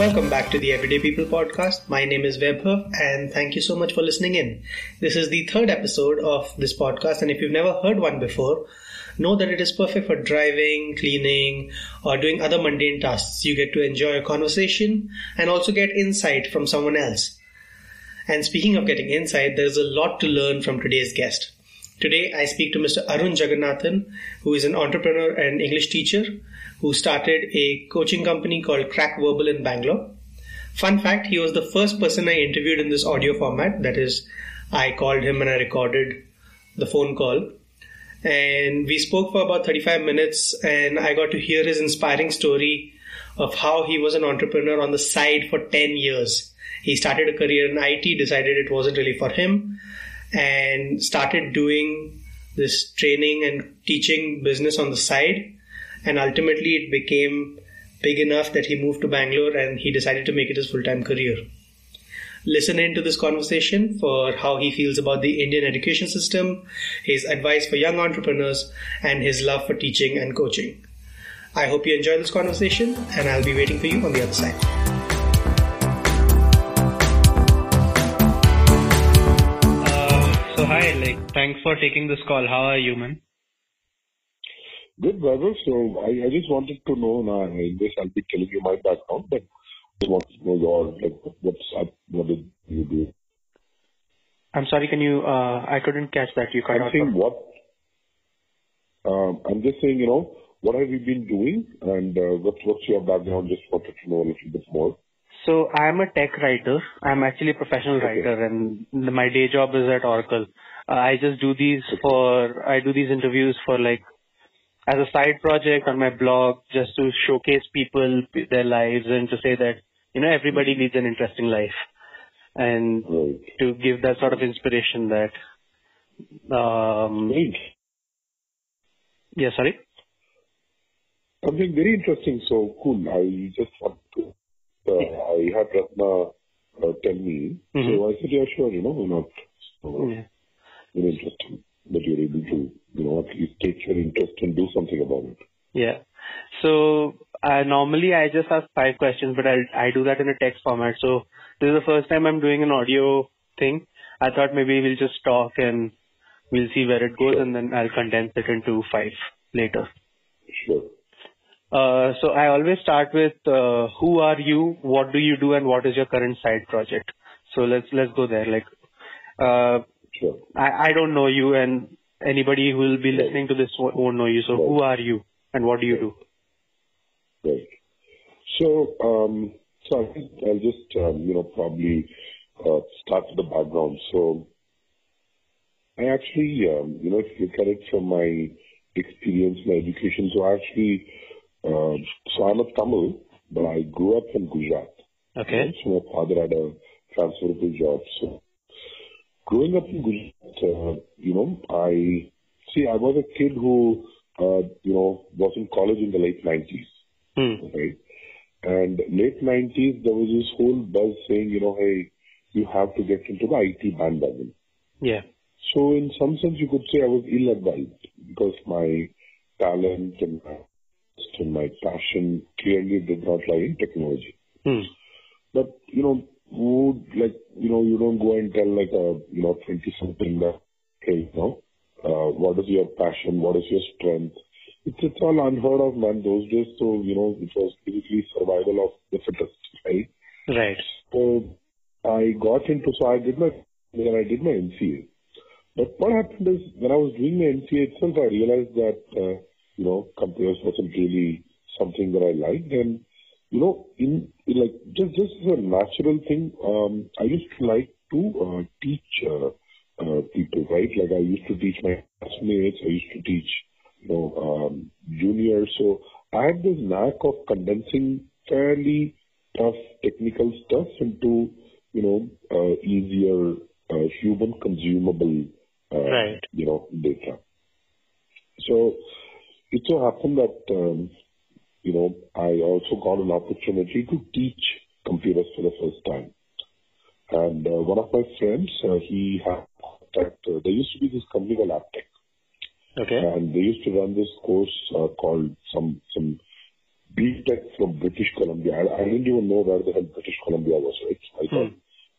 Welcome back to the Everyday People podcast. My name is Webher and thank you so much for listening in. This is the third episode of this podcast and if you've never heard one before, know that it is perfect for driving, cleaning, or doing other mundane tasks. You get to enjoy a conversation and also get insight from someone else. And speaking of getting insight, there's a lot to learn from today's guest. Today, I speak to Mr. Arun Jagannathan, who is an entrepreneur and English teacher who started a coaching company called Crack Verbal in Bangalore. Fun fact, he was the first person I interviewed in this audio format. That is, I called him and I recorded the phone call. And we spoke for about 35 minutes, and I got to hear his inspiring story of how he was an entrepreneur on the side for 10 years. He started a career in IT, decided it wasn't really for him, and started doing this training and teaching business on the side and ultimately it became big enough that he moved to Bangalore and he decided to make it his full time career. Listen into this conversation for how he feels about the Indian education system, his advice for young entrepreneurs, and his love for teaching and coaching. I hope you enjoy this conversation, and I'll be waiting for you on the other side. Uh, so, hi, like, thanks for taking this call. How are you, man? Good, brother. So I, I just wanted to know now, in this I'll be telling you my background, but to know your, like, what's up, what did you do? I'm sorry, can you, uh, I couldn't catch that. You cut I'm saying what, um, I'm just saying, you know, what have you been doing and uh, what's, what's your background? Just wanted to know a little bit more. So I'm a tech writer. I'm actually a professional okay. writer and my day job is at Oracle. Uh, I just do these for, I do these interviews for like as a side project on my blog just to showcase people their lives and to say that you know everybody leads an interesting life. And right. to give that sort of inspiration that um yeah sorry? Something very interesting. So cool. I just want to uh, i had ratna uh, tell me. Mm-hmm. so i said yeah sure you know why not? So, yeah. very interesting that you're able to, you know, at least take your interest and do something about it. Yeah. So uh, normally I just ask five questions, but I I do that in a text format. So this is the first time I'm doing an audio thing. I thought maybe we'll just talk and we'll see where it goes, sure. and then I'll condense it into five later. Sure. Uh, so I always start with uh, who are you, what do you do, and what is your current side project. So let's let's go there. Like, uh, Sure. I, I don't know you, and anybody who will be listening to this won't know you. So, right. who are you, and what do you do? Right. So, um, so I'll just, um, you know, probably uh, start with the background. So, I actually, um, you know, if you look at it from my experience, my education, so I actually, uh, so I'm a Tamil, but I grew up in Gujarat. Okay. So my father had a transferable job, so growing up in Gujarat, uh, you know, I see. I was a kid who, uh, you know, was in college in the late nineties, hmm. right? And late nineties, there was this whole buzz saying, you know, hey, you have to get into the IT bandwagon. Yeah. So in some sense, you could say I was ill-advised because my talent and my, and my passion clearly did not lie in technology. Hmm. But you know, would like, you know, you don't go and tell like a, you know, 20 something that, hey, you know, uh, what is your passion? What is your strength? It's, it's all unheard of, man. Those days, so, you know, it was basically survival of the fittest, right? Right. So I got into, so I did my, then I did my MCA. But what happened is when I was doing my MCA itself, I realized that, uh, you know, computers wasn't really something that I liked. And you know, in like just just as a natural thing, um, I used to like to uh, teach uh, uh, people, right? Like I used to teach my classmates, I used to teach, you know, um, juniors. So I had this knack of condensing fairly tough technical stuff into, you know, uh, easier uh, human consumable, uh, right. you know, data. So it so happened that um, you know, I also got an opportunity to teach computers for the first time. And uh, one of my friends, uh, he had that uh, there used to be this company called Aptech. Okay. And they used to run this course uh, called some some BTech from British Columbia. I, I didn't even know where the hell British Columbia was, right? I Hmm. thought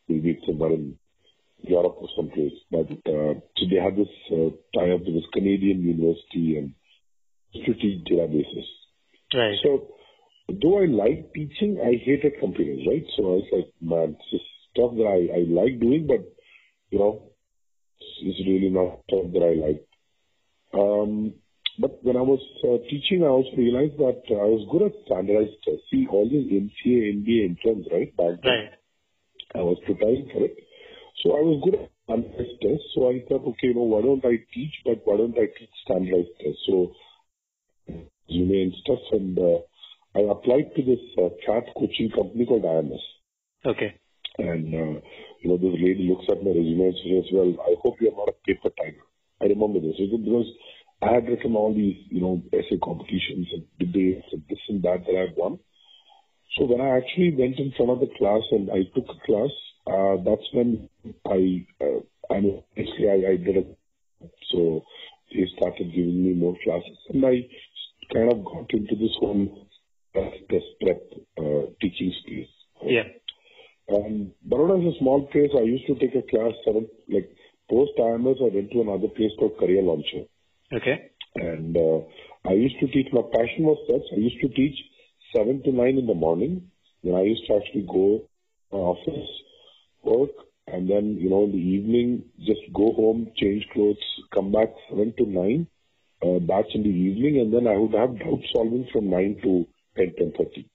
maybe it's somewhere in Europe or someplace. But uh, so they had this uh, tie-up with this Canadian university and teach databases. Right. So, though I like teaching, I hate hated computers, right? So I was like, man, just stuff that I, I like doing, but, you know, it's it's really not stuff that I like. Um, but when I was uh, teaching, I also realized that uh, I was good at standardized tests. See, all these MCA, MBA interns, right? Back then, Right. I was preparing for it. So I was good at standardized tests. So I thought, okay, you know, why don't I teach, but why don't I teach standardized tests? So and stuff, and uh, I applied to this uh, CAT coaching company called IMS. Okay. And, uh, you know, this lady looks at my resume and says, well, I hope you're not a paper tiger. I remember this because I had written all these, you know, essay competitions and debates and this and that that I've won. So when I actually went in front of the class and I took a class, uh, that's when I, uh, I mean, basically I, I did it. So they started giving me more classes and I kind of got into this whole test, prep, uh, teaching space. Yeah. Um, Baroda is a small place. I used to take a class seven, like post IMS, I went to another place called Career Launcher. Okay. And uh, I used to teach, my passion was such, I used to teach 7 to 9 in the morning. Then I used to actually go to my office, work, and then, you know, in the evening, just go home, change clothes, come back 7 to 9, uh, batch in the evening, and then I would have doubt solving from 9 to 10, 10.30.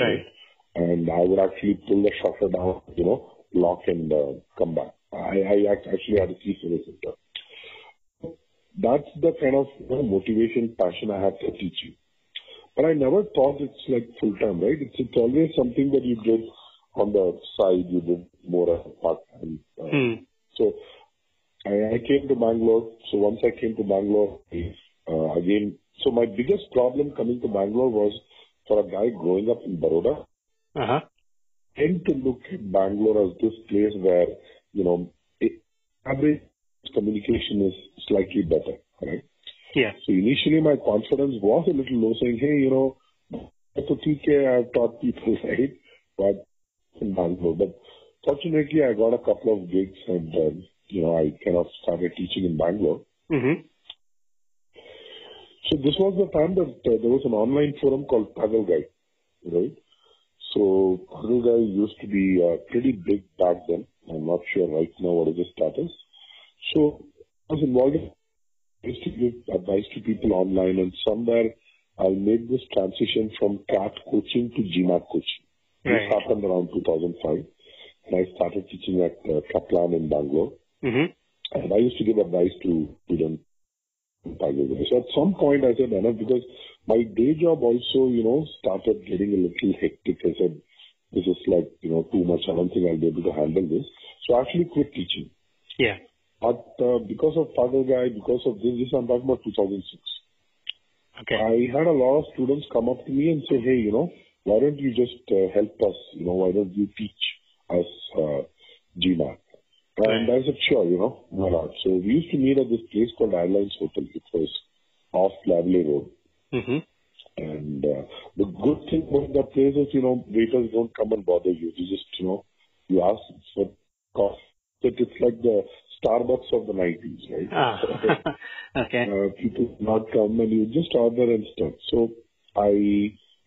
Right. And I would actually pull the shutter down, you know, lock and uh, come back. I, I actually had a key service center that's the kind of you know, motivation, passion I have for teaching. But I never thought it's like full time, right? It's, it's always something that you did on the side, you did more as a part time. Uh, Hmm. So I, I came to Bangalore. So once I came to Bangalore, uh, again, so my biggest problem coming to Bangalore was for a guy growing up in Baroda, Uh-huh. tend to look at Bangalore as this place where, you know, it- average communication is slightly better, right? Yeah. So initially my confidence was a little low saying, hey, you know, that's okay, I've taught people, right? But in Bangalore. But fortunately I got a couple of gigs and, um, you know, I kind of started teaching in Bangalore. Mm-hmm. So this was the time that uh, there was an online forum called Pagal Guy, right? So Pagal Guy used to be uh, pretty big back then. I'm not sure right now what is the status. So I was involved in I used to give advice to people online and somewhere I made this transition from CAT coaching to GMAT coaching. Right. This happened around 2005 and I started teaching at uh, Kaplan in Bangalore Mm-hmm. and I used to give advice to students. So at some point I said enough because my day job also, you know, started getting a little hectic. I said, this is like, you know, too much. I don't think I'll be able to handle this. So I actually quit teaching. Yeah. But uh, because of Pagal Guy, because of this, this I'm talking about 2006. Okay. I had a lot of students come up to me and say, hey, you know, why don't you just uh, help us? You know, why don't you teach us uh, GMAT? And I said, sure, you know, why not? So we used to meet at this place called Airlines Hotel. It was off Lavelle Road. Mm-hmm. And uh, the good thing about that place is, you know, waiters don't come and bother you. You just, you know, you ask for coffee. But it's like the Starbucks of the 90s, right? Ah. okay. uh, people not come and you just order and stuff. So I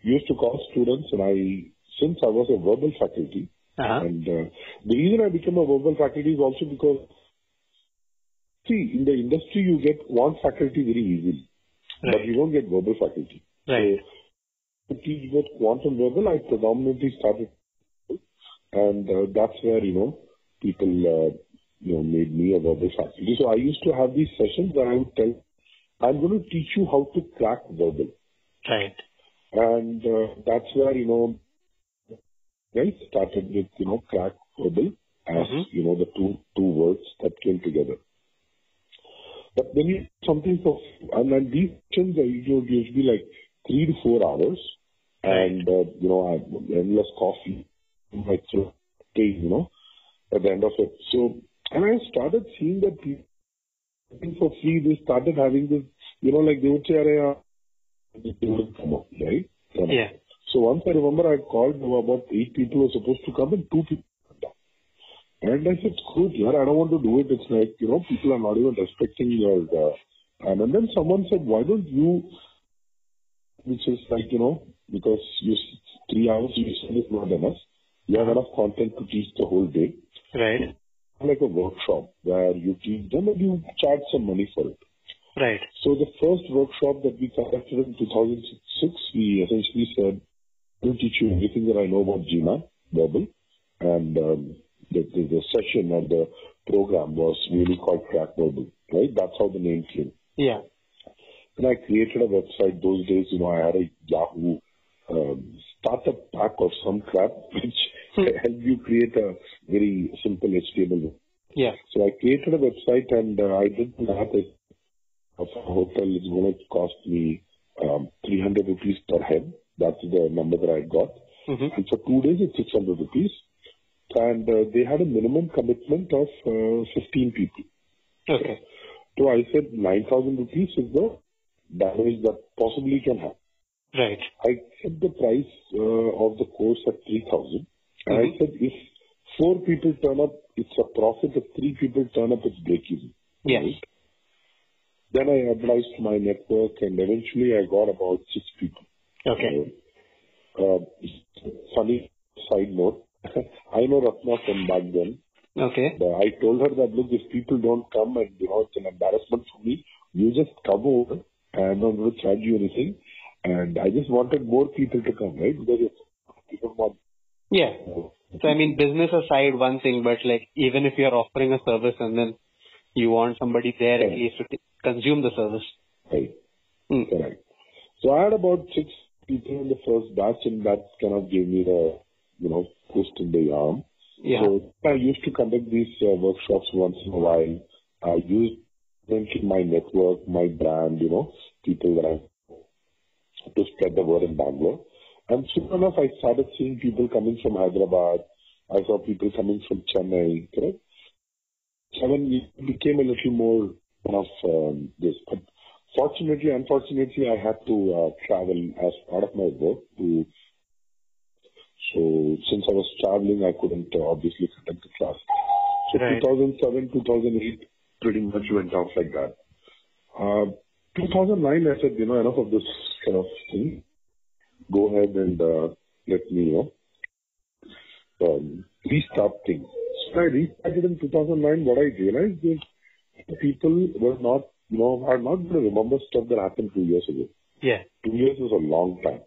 used to call students and I, since I was a verbal faculty, Uh-huh. and uh, the reason I became a verbal faculty is also because, see, in the industry you get one faculty very easily, but you don't get verbal faculty. Right. So to teach both quant and verbal, I predominantly started, and uh, that's where, you know, people, uh, you know, made me a verbal faculty. So I used to have these sessions where I would tell, I'm going to teach you how to crack verbal. Right. And uh, that's where, you know, I started with, you know, crack verbal as, Mhm. you know, the two, two words that came together. But then you something for, and then these sessions are usually, usually like three to four hours. And, uh, you know, I, endless coffee, like, so, you know, at the end of it. So, and I started seeing that people for free, they started having this, you know, like they would say, "Arey, uh, they would come up, right? Yeah. So once I remember I called, about eight people were supposed to come and two people. And I said, screw it, yeah, I don't want to do it. It's like, you know, people are not even respecting your, uh, and, and then someone said, why don't you, which is like, you know, because you, three hours you said is not enough. You have enough content to teach the whole day. Right. Like a workshop where you teach them and you charge some money for it. Right. So the first workshop that we conducted in 2006, we essentially said, I'll teach you everything that I know about GMAT, verbal, and um, the, the, the session or the program was really called Crack Verbal, right? That's how the name came. Yeah. And I created a website those days, you know, I had a Yahoo um, startup pack or some crap which helped you create a very simple HTML. Yeah. So I created a website and uh, I did that. Of a hotel is going to cost me um, 300 rupees per head. That's the number that I got. Mm-hmm. And for two days, it's 600 rupees. And uh, they had a minimum commitment of uh, 15 people. Okay. So I said 9,000 rupees is the damage that possibly can happen. Right. I set the price uh, of the course at 3,000. And I Mhm. said if four people turn up, it's a profit. If three people turn up, it's break even. Yes. Right? Then I advised my network and eventually I got about six people. Okay. Uh, funny side note, I know Ratna from back then. Okay. But I told her that, look, if people don't come and, you know, it's an embarrassment for me, you just come over and I'm not going to charge you anything. And I just wanted more people to come, right? Because if people want, Yeah. So I mean, business aside, one thing, but like even if you're offering a service and then you want somebody there at Right. least to t- consume the service. right, Hmm. correct. So I had about six people in the first batch and that kind of gave me the, you know, twist in the arm. Yeah. So I used to conduct these uh, workshops once in a while. I used mention my network, my brand, you know, people that I to spread the word in Bangalore. And soon enough, I started seeing people coming from Hyderabad. I saw people coming from Chennai. Correct? Seven it became a little more of um, this. But fortunately, unfortunately, I had to uh, travel as part of my work to so since I was traveling, I couldn't uh, obviously conduct the class. So Right. 2007, 2008 pretty much went off like that. Uh, 2009, I said, you know, enough of this kind of thing. Go ahead and uh, let me, you know, um, restart things. So I restarted in 2009. What I realized is people were not, you I'm not going to remember stuff that happened two years ago. Yeah. Two years is a long time.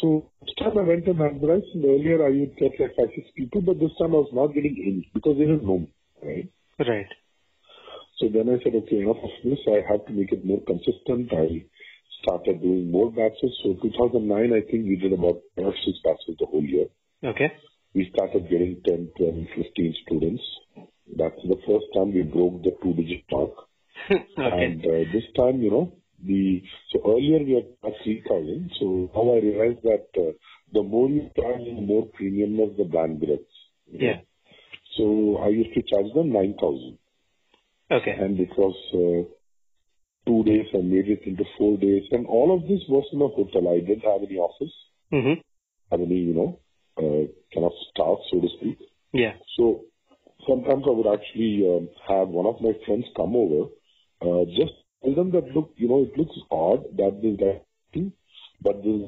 So this time I went and advertised, and earlier I would get like five, six people, but this time I was not getting any because they didn't know me, right? Right. So then I said, okay, enough of this. I have to make it more consistent. I started doing more batches. So 2009, I think we did about five six batches the whole year. Okay. We started getting 10, 12, 15 students. That's the first time we broke the two-digit mark. okay. And uh, this time, you know, the so earlier we had at 3,000. So now I realized that uh, the more you charge, the more premiumness the brand gets. Yeah. So I used to charge them 9,000. Okay. And it was uh, two days and made it into four days. And all of this was in a hotel. I didn't have any office, Mm-hmm. have any, you know, uh, kind of staff, so to speak. Yeah. So sometimes I would actually um, have one of my friends come over, uh, just tell them that, look, you know, it looks odd that this guy, but this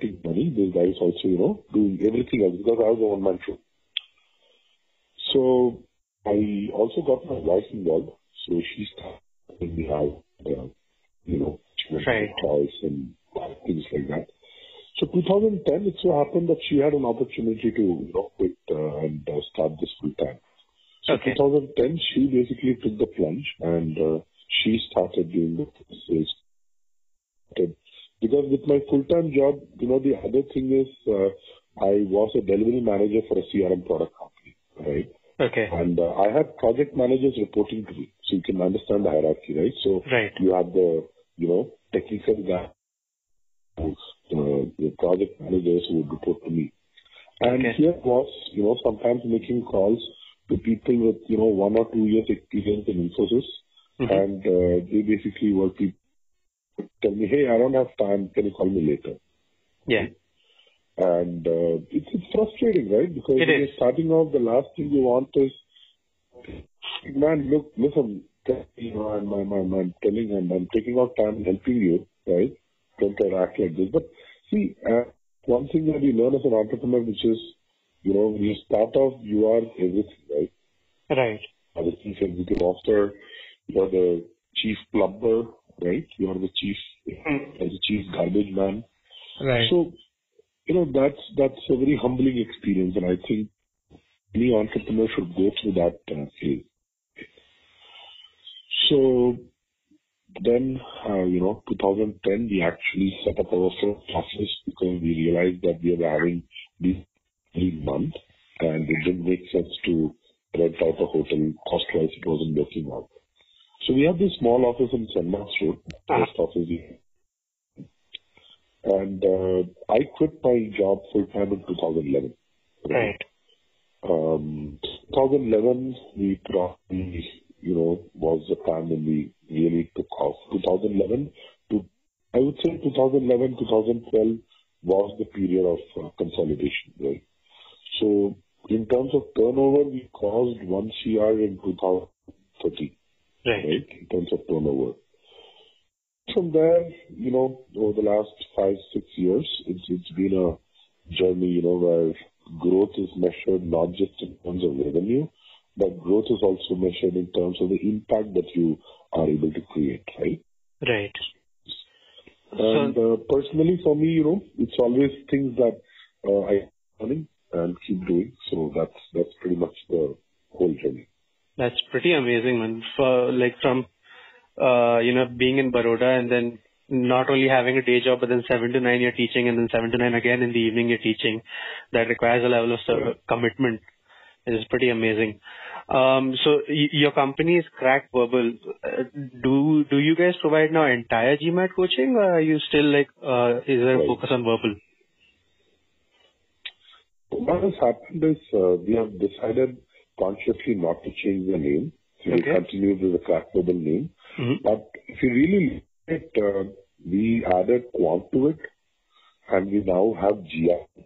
big money, this guy is also, you know, doing everything else because I was a one-man show. So I also got my wife involved. So she started me out, uh, you know, Right. toys and things like that. So 2010, it so happened that she had an opportunity to, you know, quit uh, and uh, start this full time. So Okay. 2010, she basically took the plunge and uh, she started doing the sales. Because with my full-time job, you know, the other thing is uh, I was a delivery manager for a CRM product company, right? Okay. And uh, I had project managers reporting to me, so you can understand the hierarchy, right? So Right. you have the, you know, technical guy, uh, the project managers who would report to me. And Okay. here was, you know, sometimes making calls to people with, you know, one or two years experience in Infosys. Mhm. And uh, they basically were people tell me, hey, I don't have time, can you call me later? Yeah. And uh, it's, it's frustrating, right? Because it when is. you're starting off, the last thing you want is, man, look, listen, you know, I'm, I'm, I'm, I'm telling and I'm taking out time helping you, right? Don't try to act like this. But see, uh, one thing that you learn as an entrepreneur, which is, you know, when you start off, you are everything, right? Right. As a chief executive officer, you're the chief plumber, right? You're the chief, Mm. as a chief garbage man. Right. So, you know, that's that's a very humbling experience, and I think any entrepreneur should go through that uh, phase. So then, uh, you know, 2010, we actually set up our first office because we realized that we were having these three months, and it didn't make sense to rent out a hotel. Cost-wise, it wasn't working out. So we have this small office in St. Road, first office we and uh, I quit my job full time in 2011. Right. Um, 2011, we probably, you know, was the time when we really took off. 2011 to, I would say 2011, 2012 was the period of uh, consolidation, right? So in terms of turnover, we caused 1 CR in 2013 Right. in terms of turnover. From there, you know, over the last five, six years, it's it's been a journey, you know, where growth is measured not just in terms of revenue, but growth is also measured in terms of the impact that you are able to create, right? Right. And uh, personally, for me, you know, it's always things that uh, I learning and keep doing. So that's that's pretty much the whole journey. That's pretty amazing, man. For like from uh, you know being in Baroda and then not only having a day job, but then seven to nine you're teaching, and then seven to nine again in the evening you're teaching. That requires a level of commitment. It is pretty amazing. Um, so y- your company is Crack Verbal. Uh, do do you guys provide now entire GMAT coaching, or are you still like uh, is there a Right. focus on verbal? What has happened is uh, we have decided consciously not to change the name. So Okay. we continue with the Crack Verbal name. hmm But if you really look at it, uh, we added Quant to it, and we now have GR,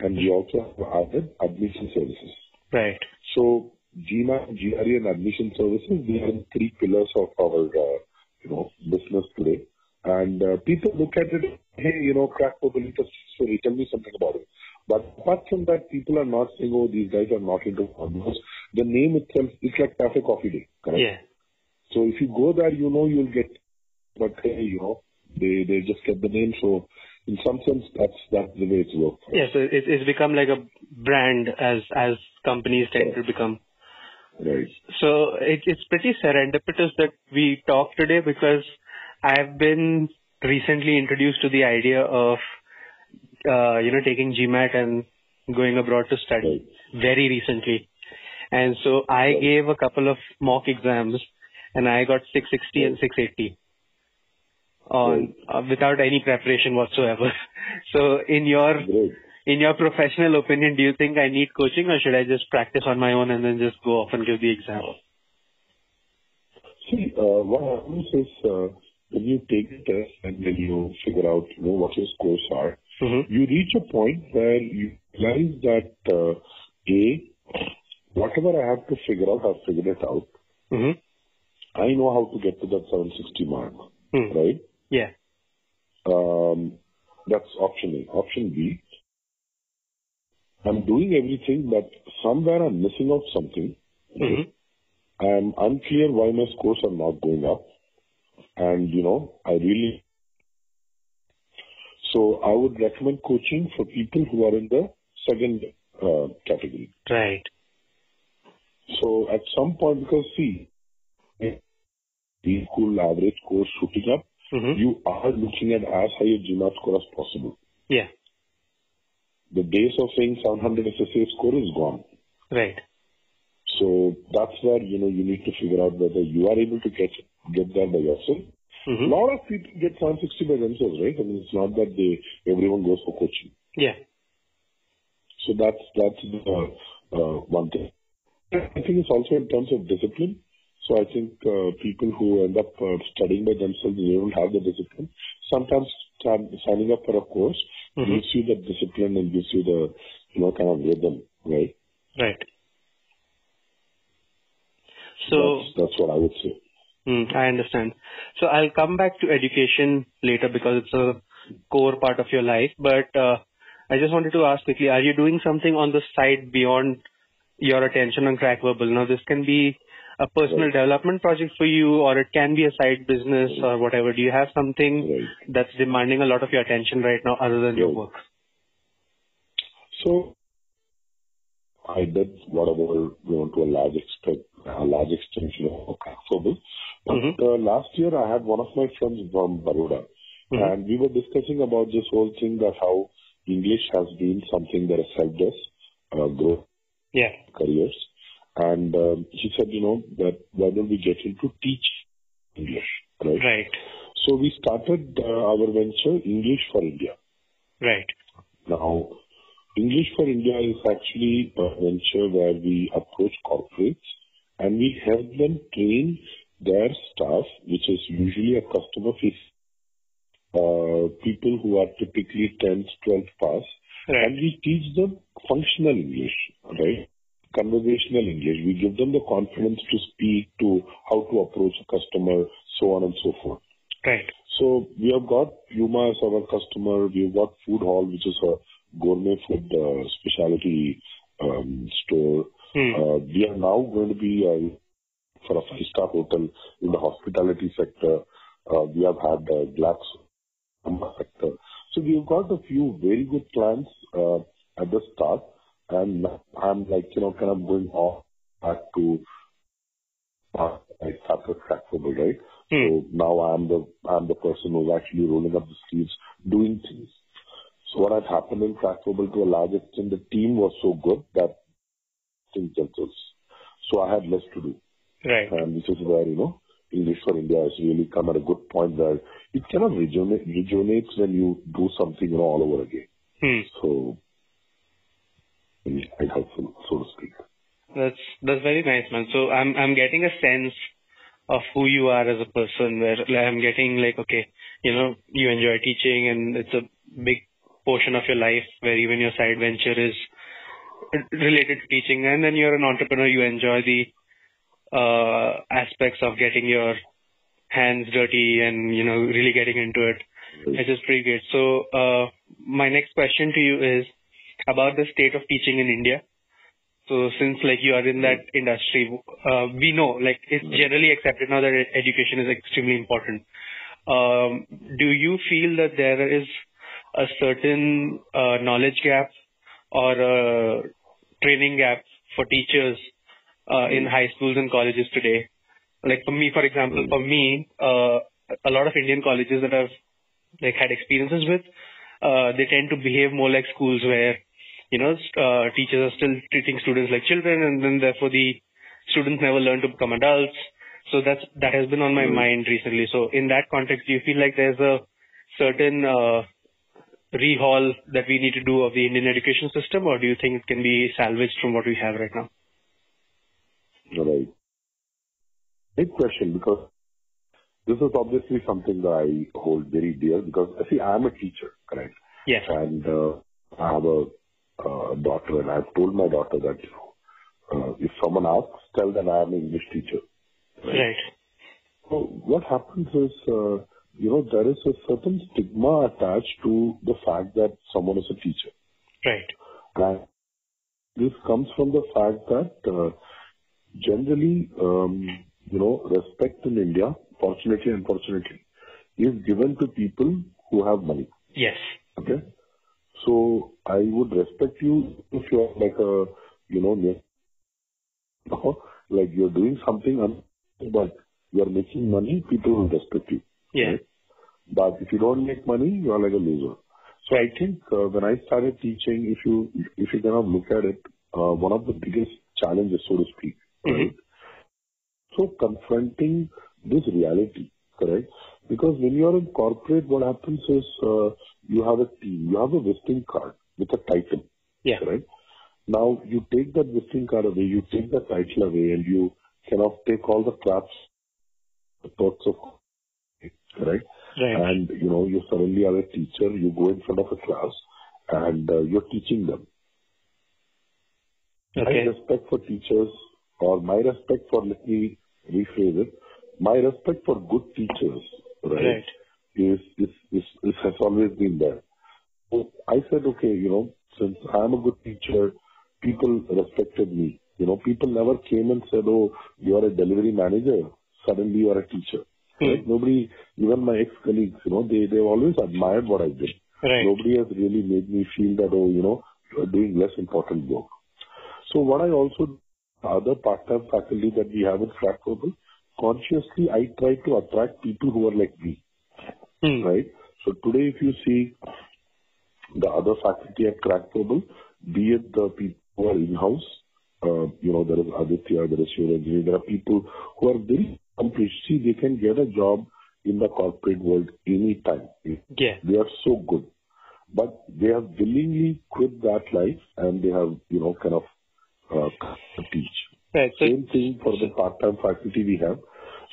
and we also have added admission services. Right. So GMAT, GRE, and admission services, these are three pillars of our, uh, you know, business today. And uh, people look at it, hey, you know, crack open story, tell me something about it. But apart from that, people are not saying, oh, these guys are not into formulas. The name itself is like Cafe Coffee Day, correct? Yeah. So if you go there, you know you'll get, but hey, you know, they they just get the name. So in some sense, that's that's the way it's worked. Yeah. So it, it's become like a brand as as companies tend to become. Right. So it, it's pretty serendipitous that we talk today because I've been recently introduced to the idea of, uh, you know, taking GMAT and going abroad to study very recently. And so I gave a couple of mock exams and I got 660 and 680 on uh, without any preparation whatsoever. So in your in your professional opinion, do you think I need coaching or should I just practice on my own and then just go off and give the exam? See, uh, what happens is uh, when you take the test and then you figure out, you know, what your scores are, Mm-hmm. you reach a point where you realize that uh, a whatever I have to figure out, I've figured it out. Mm-hmm. I know how to get to that 760 mark, Hmm. right? Yeah. Um, that's option A. Option B, I'm doing everything, but somewhere I'm missing out something. Mm-hmm. I'm unclear why my scores are not going up. And, you know, I really. So I would recommend coaching for people who are in the second uh, category. Right. So at some point, because see, the cool average course shooting up, Mm-hmm. you are looking at as high a GMAT score as possible. Yeah. The days of saying 700 SSA score is gone. Right. So that's where, you know, you need to figure out whether you are able to get get there by yourself. A Mm-hmm. lot of people get 160 by themselves, right? I mean, it's not that they everyone goes for coaching. Yeah. So that's that's the uh, one thing. I think it's also in terms of discipline. So I think uh, people who end up uh, studying by themselves, they don't have the discipline. Sometimes sign- signing up for a course, mm-hmm. gives you the discipline and gives you the, you know, kind of rhythm, right? Right. So that's, that's what I would say. Mm, I understand. So I'll come back to education later because it's a core part of your life. But uh, I just wanted to ask quickly: Are you doing something on the side beyond your attention on Crackverbal? Now, this can be a personal right. development project for you, or it can be a side business or whatever. Do you have something right. that's demanding a lot of your attention right now, other than your work? So I did whatever, you know, to a large extent, a large extent, you know, But mm-hmm. uh, last year I had one of my friends from Baroda, mm-hmm. and we were discussing about this whole thing that how English has been something that has helped us uh, grow yeah. careers. And um, she said, you know, that why don't we get into teach English, right? Right. So we started uh, our venture English for India. Right. Now, English for India is actually a venture where we approach corporates and we help them train their staff, which is usually a customer face, uh, people who are typically 10th, 12th pass, right. and we teach them functional English, right? Conversational English. We give them the confidence to speak, to how to approach a customer, so on and so forth. Right. So we have got Yuma as our customer. We've got Food Hall, which is a gourmet food uh, specialty um, store. Hmm. Uh, we are now going to be uh, for a five-star hotel in the hospitality sector. Uh, we have had uh, Glaxo sector. So we've got a few very good plans uh, at the start, and I'm like, you know, kind of going off back to uh, I started Crackverbal, right? Hmm. So now I'm the I'm the person who's actually rolling up the sleeves, doing things. So what had happened in Crackverbal to a large extent, the team was so good that things themselves. So I had less to do. Right. And this is where, you know, English for India has really come at a good point where it kind of rejuvenate, rejuvenates when you do something, you know, all over again. Hmm. So, quite helpful, so to speak. That's that's very nice, man. So I'm I'm getting a sense of who you are as a person. Where I'm getting like, okay, you know, you enjoy teaching, and it's a big portion of your life where even your side venture is related to teaching, and then you're an entrepreneur. You enjoy the uh, aspects of getting your hands dirty and you know really getting into it, which is pretty good. So uh, my next question to you is about the state of teaching in India. So since like you are in that industry, uh, we know like it's generally accepted now that education is extremely important. Um, do you feel that there is a certain uh, knowledge gap or a training gap for teachers uh, in high schools and colleges today. Like for me, for example, for me, uh, a lot of Indian colleges that I've like had experiences with, uh, they tend to behave more like schools where, you know, uh, teachers are still treating students like children, and then therefore the students never learn to become adults. So that's that has been on my mm. mind recently. So in that context, do you feel like there's a certain uh, rehaul that we need to do of the Indian education system, or do you think it can be salvaged from what we have right now? Right. Big question because this is obviously something that I hold very dear because see, I am a teacher, correct? Yes. And uh, I have a uh, daughter, and I've told my daughter that you know, uh, if someone asks, tell them I am an English teacher. Right. right. So what happens is, uh, you know, there is a certain stigma attached to the fact that someone is a teacher. Right. And this comes from the fact that uh, generally, um, you know, respect in India, fortunately, and unfortunately, is given to people who have money. Yes. Okay. So I would respect you if you're like a, you know, like you're doing something, but you're making money, people will respect you. Yeah. Right? But if you don't make money, you're like a loser. So I think uh, when I started teaching, if you if you kind of look at it, uh, one of the biggest challenges, so to speak? Mm-hmm. So confronting this reality, correct? Because when you are in corporate, what happens is uh, you have a team, you have a visiting card with a title, yeah. right? Now you take that visiting card away, you take the title away, and you kind of take all the traps, the thoughts of, correct? Right. And, you know, you suddenly are a teacher, you go in front of a class and uh, you're teaching them. Okay. My respect for teachers, or my respect for, let me rephrase it, my respect for good teachers, right, Right. is, is, is, is has always been there. So I said, okay, you know, since I'm a good teacher, people respected me. You know, people never came and said, oh, you are a delivery manager, suddenly you are a teacher. Hmm. Right? Nobody, even my ex-colleagues, you know, they, they've always admired what I did. Right. Nobody has really made me feel that, oh, you know, you are doing less important work. So what I also, other part-time faculty that we have in Crack Verbal, consciously I try to attract people who are like me, Hmm. right? So today if you see the other faculty at Crackverbal, be it the people who are in-house, uh, you know, there is Aditya, there is Shivaji, there are people who are very accomplished. See, they can get a job in the corporate world anytime. Yeah. They are so good. But they have willingly quit that life and they have, you know, kind of teach. Right. Same thing for the part-time faculty we have.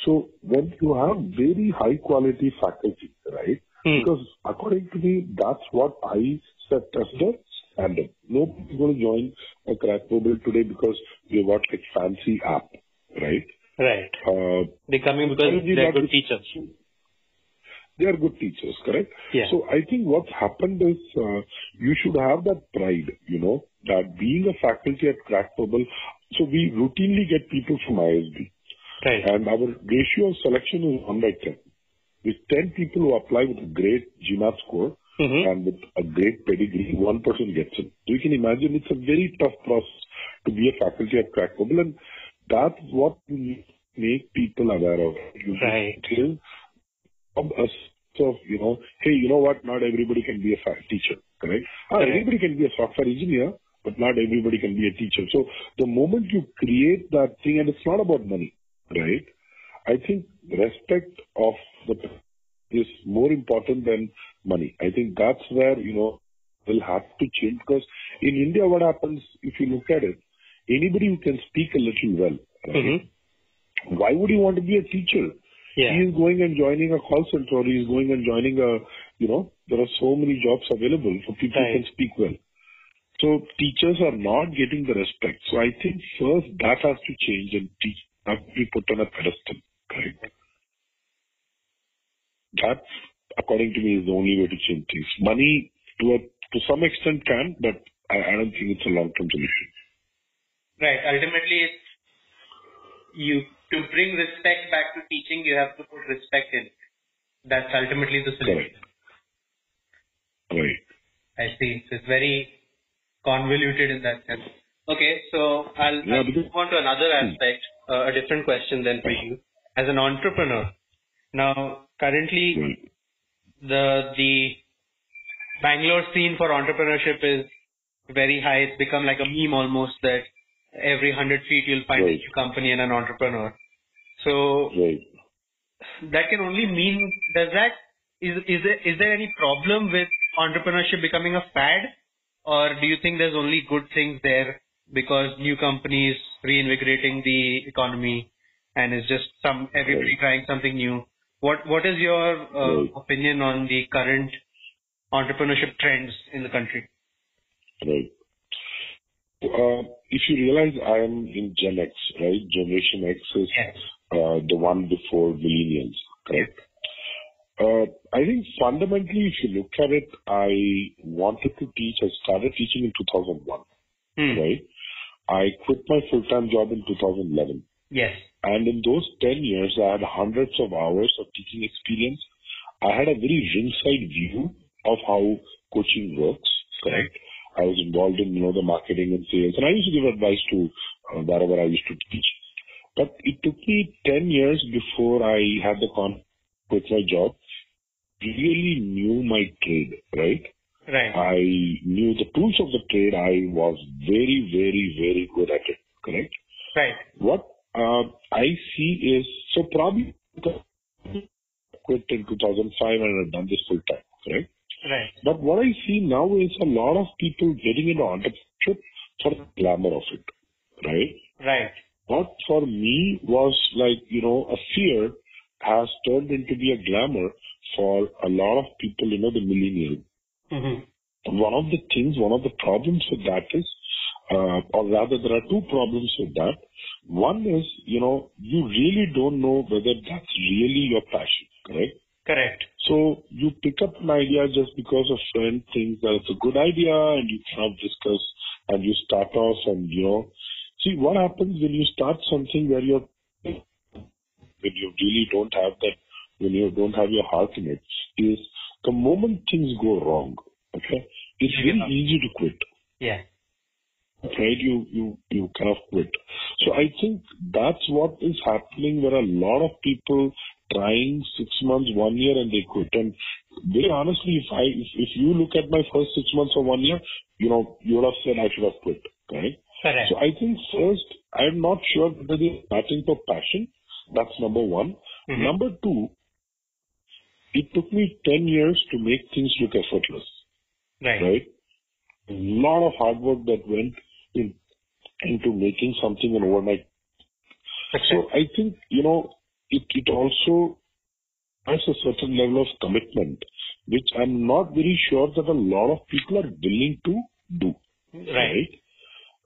So when you have very high quality faculty, right? Hmm. Because according to me, that's what I set as the standard. Nobody's going to join a Crack Verbal today because we got like fancy app, right? right. Uh, They're coming because they're good teachers. They are good teachers, correct? Yeah. So I think what's happened is uh, you should have that pride, you know, that being a faculty at Crack Verbal, so we routinely get people from ISB. Right. And our ratio of selection is 1 by 10. With 10 people who apply with a great GMAT score Mhm. and with a great pedigree, one person gets in. So you can imagine it's a very tough process to be a faculty at Crack Verbal, and that's what we need make people aware of. You Right. Us of, you know, hey, you know what? Not everybody can be a teacher, correct? Ah, Correct. everybody can be a software engineer, but not everybody can be a teacher. So the moment you create that thing, and it's not about money, right? I think respect of the is more important than money. I think that's where, you know, will have to change because in India, what happens if you look at it, anybody who can speak a little well, right? Mhm. Why would you want to be a teacher? Yeah. He is going and joining a call center, or he is going and joining a, you know, there are so many jobs available for people Right. who can speak well. So teachers are not getting the respect. So I think first that has to change and teach have to be put on a pedestal. Correct. That, according to me, is the only way to change things. Money, to a, to some extent, can, but I, I don't think it's a long-term solution. Right. Ultimately, it's you to bring respect back to teaching, you have to put respect in. That's ultimately the solution. Right. I see. So it's very convoluted in that sense. Okay, so I'll, Yeah, I'll move on to another Hmm. aspect, uh, a different question then for you. As an entrepreneur, now currently Right. the the Bangalore scene for entrepreneurship is very high. It's become like a meme almost that every hundred feet you'll find a new company and an entrepreneur. So Right. that can only mean does that is is there is there any problem with entrepreneurship becoming a fad, or do you think there's only good things there because new companies reinvigorating the economy and it's just some everybody Right. trying something new? What what is your uh, Right. opinion on the current entrepreneurship trends in the country? Right. Uh, If you realize I am in Gen X, right? Generation X is Yes. Uh, the one before millennials, correct? Uh, I think fundamentally, if you look at it, I wanted to teach. I started teaching in 2001, Hmm. right? I quit my full-time job in 2011. Yes. And in those 10 years, I had hundreds of hours of teaching experience. I had a very ringside view of how coaching works, correct? I was involved in, you know, the marketing and sales, and I used to give advice to uh, wherever I used to teach. But it took me 10 years before I had the con quit my job, really knew my trade, right? Right. I knew the tools of the trade. I was very, very, very good at it, correct? Right. What uh, I see is, so probably quit in 2005 and have done this full time, correct? Right. But what I see now is a lot of people getting into entrepreneurship for the glamour of it, right? Right. What for me was like, you know, a fear has turned into be a glamour for a lot of people, you know, the millennials. Mm-hmm. One of the things, one of the problems with that is, uh, or rather there are two problems with that. One is, you know, you really don't know whether that's really your passion, correct? Correct. So you pick up an idea just because a friend thinks that it's a good idea and you kind of discuss and you start off and, you know, see what happens when you start something where you're, when you really don't have that, when you don't have your heart in it, is the moment things go wrong, okay, it's very easy to quit Yeah. right? You you you kind of quit. So I think that's what is happening where a lot of people trying six months, one year, and they quit. And very honestly, if I if, if you look at my first six months or one year, you know, you would have said I should have quit, right? Correct. So I think first, I'm not sure whether they're starting for passion. That's number one. Mhm. Number two, it took me 10 years to make things look effortless Right. right? A lot of hard work that went in into making something an overnight. So I think, you know, it, it also has a certain level of commitment, which I'm not very sure that a lot of people are willing to do, Right.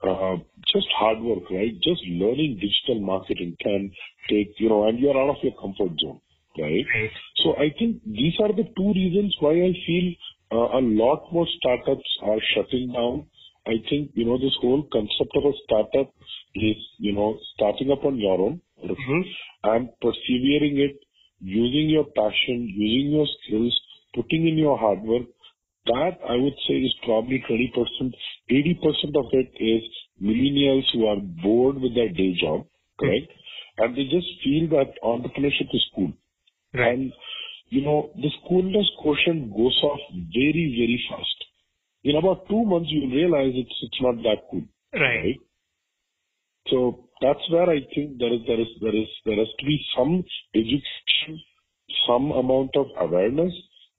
Uh, just hard work, right? Just learning digital marketing can take, you know, and you're out of your comfort zone, right? Right. So I think these are the two reasons why I feel uh, a lot more startups are shutting down. I think, you know, this whole concept of a startup is, you know, starting up on your own Mhm. and persevering it, using your passion, using your skills, putting in your hard work. That I would say is probably 20%. 80% of it is millennials who are bored with their day job, correct? Mm-hmm. And they just feel that entrepreneurship is cool. Right. And, you know, this coolness quotient goes off very, very fast. In about two months, you realize it's, it's not that cool, Right. right? So that's where I think there is, there is, there is, there has to be some education, some amount of awareness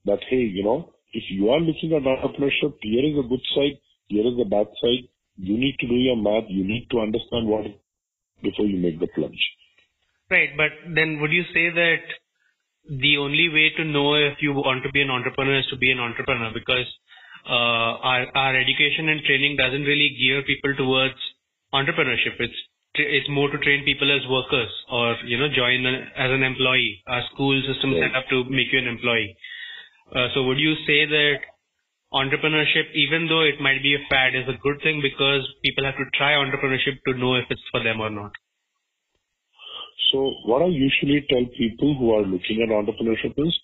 that, hey, you know, if you are looking at entrepreneurship, here is a good side, here is the bad side. You need to do your math. You need to understand what before you make the plunge. Right. But then would you say that the only way to know if you want to be an entrepreneur is to be an entrepreneur? Because uh, our, our education and training doesn't really gear people towards entrepreneurship. It's it's more to train people as workers or you know join an- as an employee. Our school system is Right. set up to make you an employee. Uh, so would you say that entrepreneurship, even though it might be a fad, is a good thing because people have to try entrepreneurship to know if it's for them or not? So what I usually tell people who are looking at entrepreneurship is,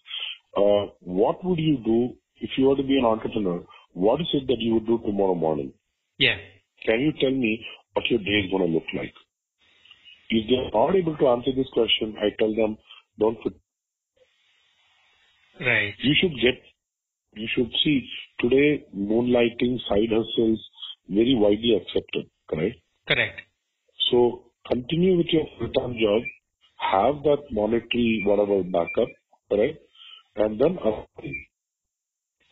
uh, what would you do if you were to be an entrepreneur? What is it that you would do tomorrow morning? Yeah. Can you tell me what your day is going to look like? If they're not able to answer this question, I tell them, don't put, Right. you should get, you should see today moonlighting side hustles very widely accepted, correct? Correct. So continue with your full-time job, have that monetary whatever backup, correct? And then uh,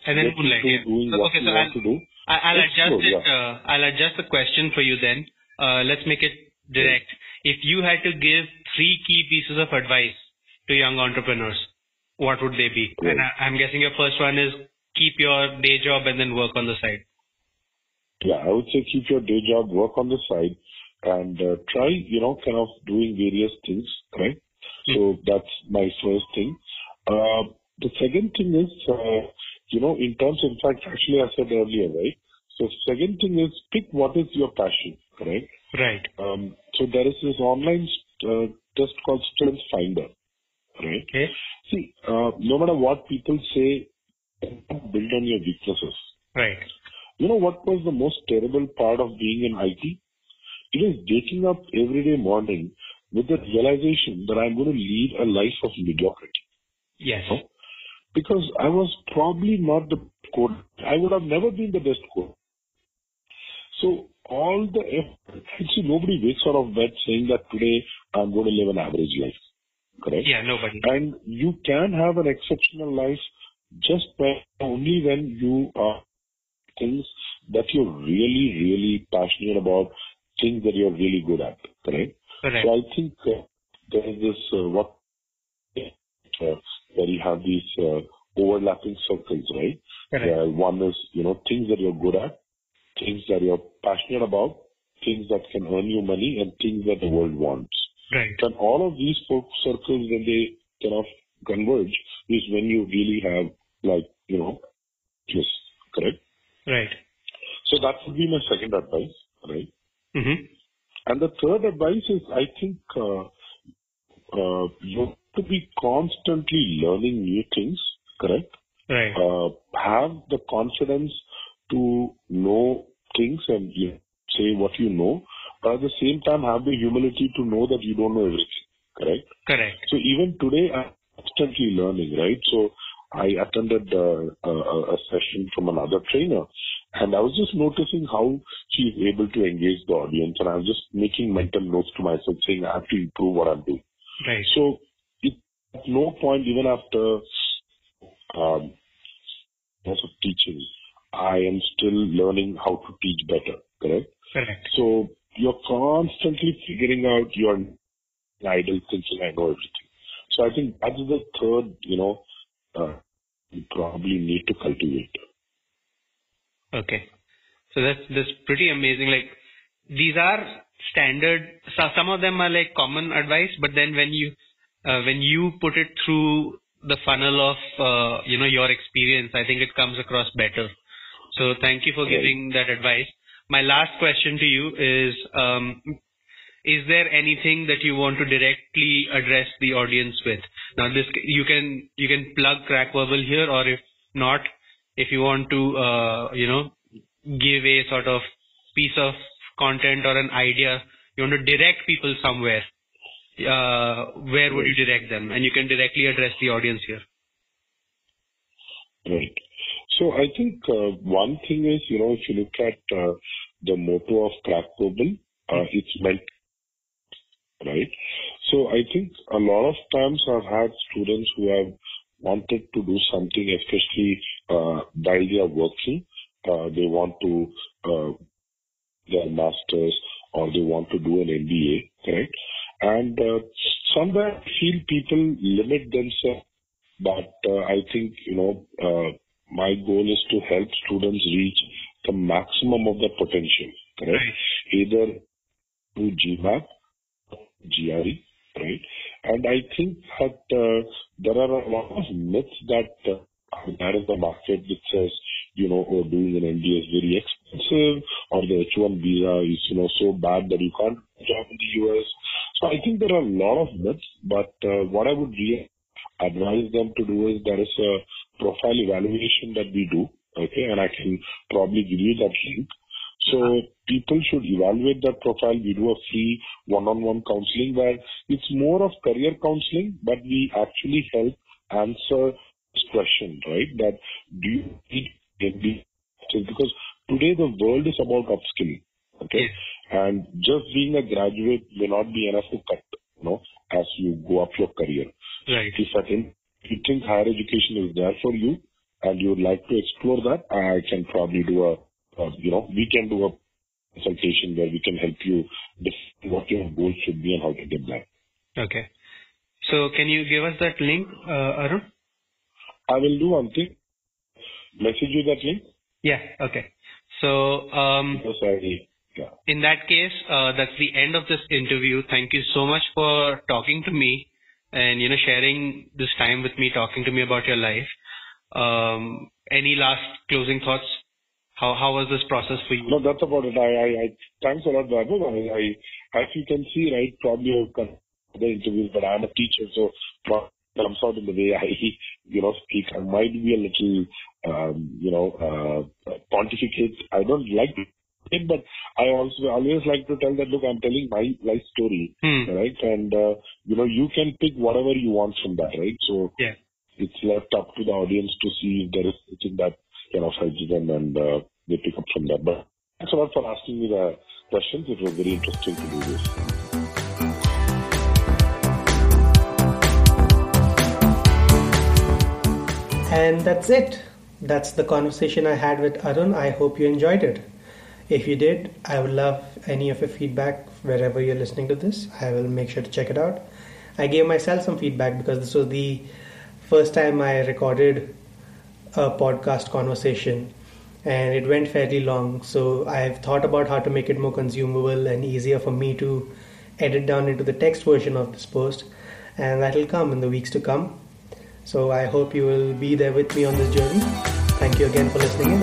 And then moonlight. Yeah. So, okay, so I'll, to do. I'll adjust Explore, it. Uh, I'll adjust the question for you then. Uh, let's make it direct. If you had to give three key pieces of advice to young entrepreneurs, what would they be? Right. And I, I'm guessing your first one is keep your day job and then work on the side. Yeah, I would say keep your day job, work on the side, and uh, try, you know, kind of doing various things, right? So that's my first thing. Uh, the second thing is, uh, you know, in terms, in fact, actually I said earlier, right? So second thing is pick what is your passion, right? Right. Um, so there is this online uh, test called Strength Finder, right? Okay. See, uh, no matter what people say, build on your weaknesses. Right. You know what was the most terrible part of being in IT? It is waking up every day morning with the realization that I'm going to lead a life of mediocrity. Yes. No? Because I was probably not the code. I would have never been the best code. So all the effort, see, nobody wakes out of bed saying that today I'm going to live an average life. Correct? Yeah. Nobody. And you can have an exceptional life just by only when you are things that you're really, really passionate about, things that you're really good at. Correct? Correct. So I think uh, there is this uh, what uh, where you have these uh, overlapping circles, right? Where one is, you know, things that you're good at, things that you're passionate about, things that can earn you money, and things that the world wants. Right. And all of these four circles, when they kind of converge, is when you really have, like, you know, yes, correct? Right. So that would be my second advice, right? Mm-hmm. And the third advice is, I think, uh, uh, you have to be constantly learning new things, correct? Right. Uh, have the confidence to know things and you know, say what you know, but at the same time have the humility to know that you don't know everything, correct? Correct. So even today, I'm constantly learning, right? So I attended uh, a, a session from another trainer, and I was just noticing how she is able to engage the audience, and I was just making mental notes to myself, saying I have to improve what I'm doing. Right. So it, at no point, even after um, years of teaching, I am still learning how to teach better. Correct. Correct. So you're constantly figuring out your idle thinking. I know everything. So I think that's the third, you know, uh, you probably need to cultivate. Okay. So that's that's pretty amazing. Like these are standard. So some of them are like common advice, but then when you uh, when you put it through the funnel of uh, you know your experience, I think it comes across better. So thank you for Right. giving that advice. My last question to you is: um, Is there anything that you want to directly address the audience with? Now, this you can you can plug Crack Verbal here, or if not, if you want to uh, you know give a sort of piece of content or an idea, you want to direct people somewhere. Uh, where would you direct them? And you can directly address the audience here. Right. So I think uh, one thing is, you know, if you look at uh, the motto of Crack Verbal, uh, it's meant, right? So I think a lot of times I've had students who have wanted to do something, especially uh, while they are working. Uh, they want to uh, their masters or they want to do an MBA, right? And uh, somewhere I feel people limit themselves but uh, I think, you know, uh, my goal is to help students reach the maximum of their potential, correct? Either through GMAT, GRE, right? And I think that uh, there are a lot of myths that uh, are there in the market which says, you know, oh, doing an MBA is very expensive, or the H-1 visa is, you know, so bad that you can't job in the US. So I think there are a lot of myths, but uh, what I would really advise them to do is there is a profile evaluation that we do, okay, and I can probably give you that link. So people should evaluate that profile. We do a free one-on-one counseling where it's more of career counseling, but we actually help answer this question, right? That do you need MBA? Because today the world is about upskilling, okay? And just being a graduate may not be enough to cut, you know, as you go up your career. Right. If I you think higher education is there for you and you would like to explore that, I can probably do a, a you know, we can do a consultation where we can help you define what your goals should be and how to get there. Okay. So can you give us that link, uh, Arun? I will do one thing. Message you that link Yeah. Okay. So um, because I, yeah. in that case, uh, that's the end of this interview. Thank you so much for talking to me and you know sharing this time with me, talking to me about your life. Um, any last closing thoughts? How how was this process for you? No, that's about it. I, I, I thanks a lot, Babu. I, I, as you can see, right, probably I've other interviews, but I'm a teacher, so comes out in the way I, you know, speak. I might be a little, um, you know, uh, pontificate. I don't like it, but I also always like to tell that, look, I'm telling my life story, Hmm. right? And, uh, you know, you can pick whatever you want from that, right? So Yeah. it's left up to the audience to see if there is something that kind of helps them and uh, they pick up from that. But thanks a lot for asking me the questions. It was very interesting to do this. And that's it. That's the conversation I had with Arun. I hope you enjoyed it. If you did, I would love any of your feedback wherever you're listening to this. I will make sure to check it out. I gave myself some feedback because this was the first time I recorded a podcast conversation and it went fairly long. So I've thought about how to make it more consumable and easier for me to edit down into the text version of this post, and that will come in the weeks to come. So I hope you will be there with me on this journey. Thank you again for listening in,